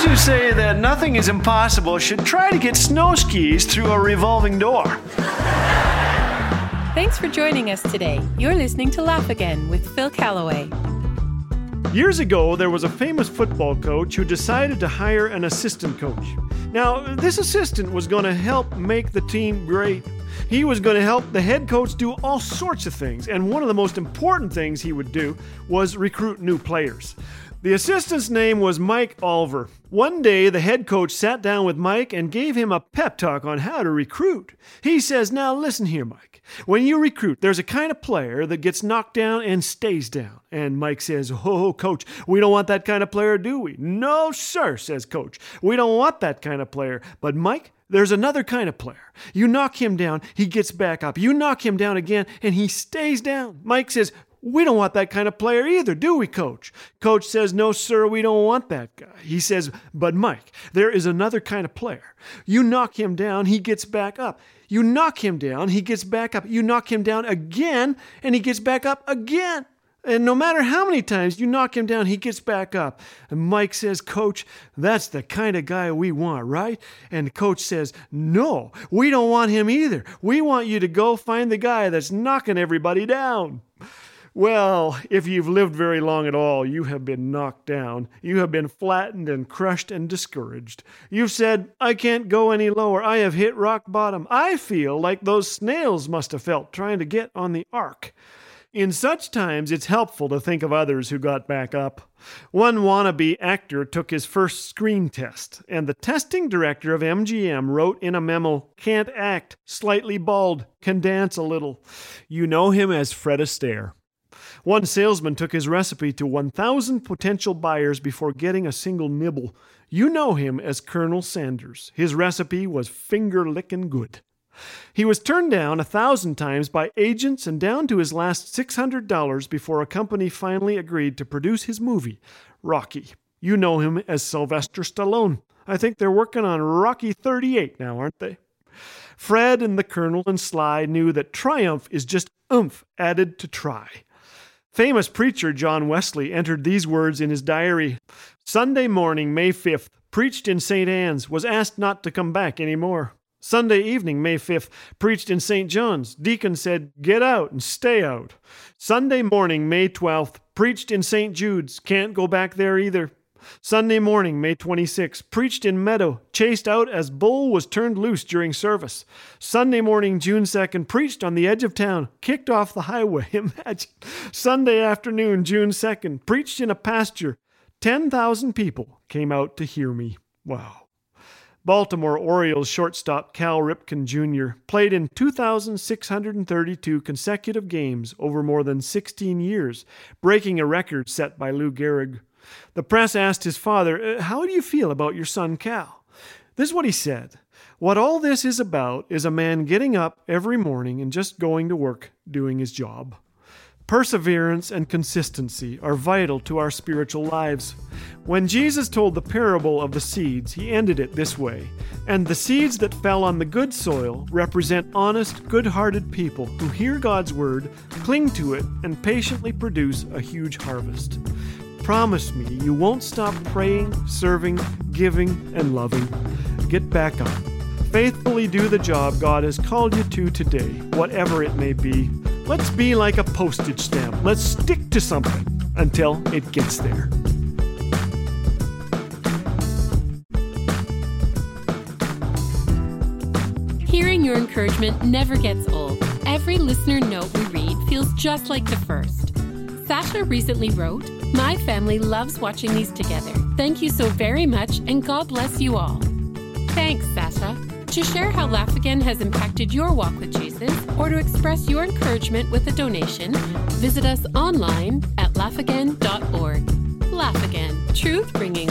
Those who say that nothing is impossible should try to get snow skis through a revolving door. Thanks for joining us today. You're listening to Laugh Again with Phil Callaway. Years ago, there was a famous football coach who decided to hire an assistant coach. Now, this assistant was going to help make the team great. He was going to help the head coach do all sorts of things, and one of the most important things he would do was recruit new players. The assistant's name was Mike Olver. One day, the head coach sat down with Mike and gave him a pep talk on how to recruit. He says, Now listen here, Mike. When you recruit, there's a kind of player that gets knocked down and stays down. And Mike says, Oh, coach, we don't want that kind of player, do we? No, sir, says coach. We don't want that kind of player. But Mike, there's another kind of player. You knock him down, he gets back up. You knock him down again, and he stays down. Mike says, we don't want that kind of player either, do we, coach? Coach says, No, sir, we don't want that guy. He says, But Mike, there is another kind of player. You knock him down, he gets back up. You knock him down, he gets back up. You knock him down again, and he gets back up again. And no matter how many times you knock him down, he gets back up. And Mike says, Coach, that's the kind of guy we want, right? And coach says, No, we don't want him either. We want you to go find the guy that's knocking everybody down. Well, if you've lived very long at all, you have been knocked down. You have been flattened and crushed and discouraged. You've said, I can't go any lower. I have hit rock bottom. I feel like those snails must have felt trying to get on the ark. In such times, it's helpful to think of others who got back up. One wannabe actor took his first screen test, and the testing director of MGM wrote in a memo Can't act, slightly bald, can dance a little. You know him as Fred Astaire. One salesman took his recipe to 1,000 potential buyers before getting a single nibble. You know him as Colonel Sanders. His recipe was finger licking good. He was turned down a thousand times by agents and down to his last $600 before a company finally agreed to produce his movie, Rocky. You know him as Sylvester Stallone. I think they're working on Rocky 38 now, aren't they? Fred and the Colonel and Sly knew that triumph is just oomph added to try. Famous preacher John Wesley entered these words in his diary Sunday morning, May 5th, preached in St. Anne's, was asked not to come back any more. Sunday evening, May 5th, preached in St. John's. Deacon said, Get out and stay out. Sunday morning, May 12th, preached in St. Jude's. Can't go back there either. Sunday morning, May 26, preached in Meadow, chased out as bull was turned loose during service. Sunday morning, June 2nd, preached on the edge of town, kicked off the highway. Imagine. Sunday afternoon, June 2nd, preached in a pasture. 10,000 people came out to hear me. Wow. Baltimore Orioles shortstop Cal Ripken Jr. played in 2,632 consecutive games over more than 16 years, breaking a record set by Lou Gehrig. The press asked his father, uh, How do you feel about your son Cal? This is what he said What all this is about is a man getting up every morning and just going to work doing his job. Perseverance and consistency are vital to our spiritual lives. When Jesus told the parable of the seeds, he ended it this way And the seeds that fell on the good soil represent honest, good hearted people who hear God's word, cling to it, and patiently produce a huge harvest. Promise me you won't stop praying, serving, giving, and loving. Get back up. Faithfully do the job God has called you to today, whatever it may be. Let's be like a postage stamp. Let's stick to something until it gets there. Hearing your encouragement never gets old. Every listener note we read feels just like the first. Sasha recently wrote, my family loves watching these together. Thank you so very much, and God bless you all. Thanks, Sasha. To share how Laugh Again has impacted your walk with Jesus or to express your encouragement with a donation, visit us online at laughagain.org. Laugh Again, truth bringing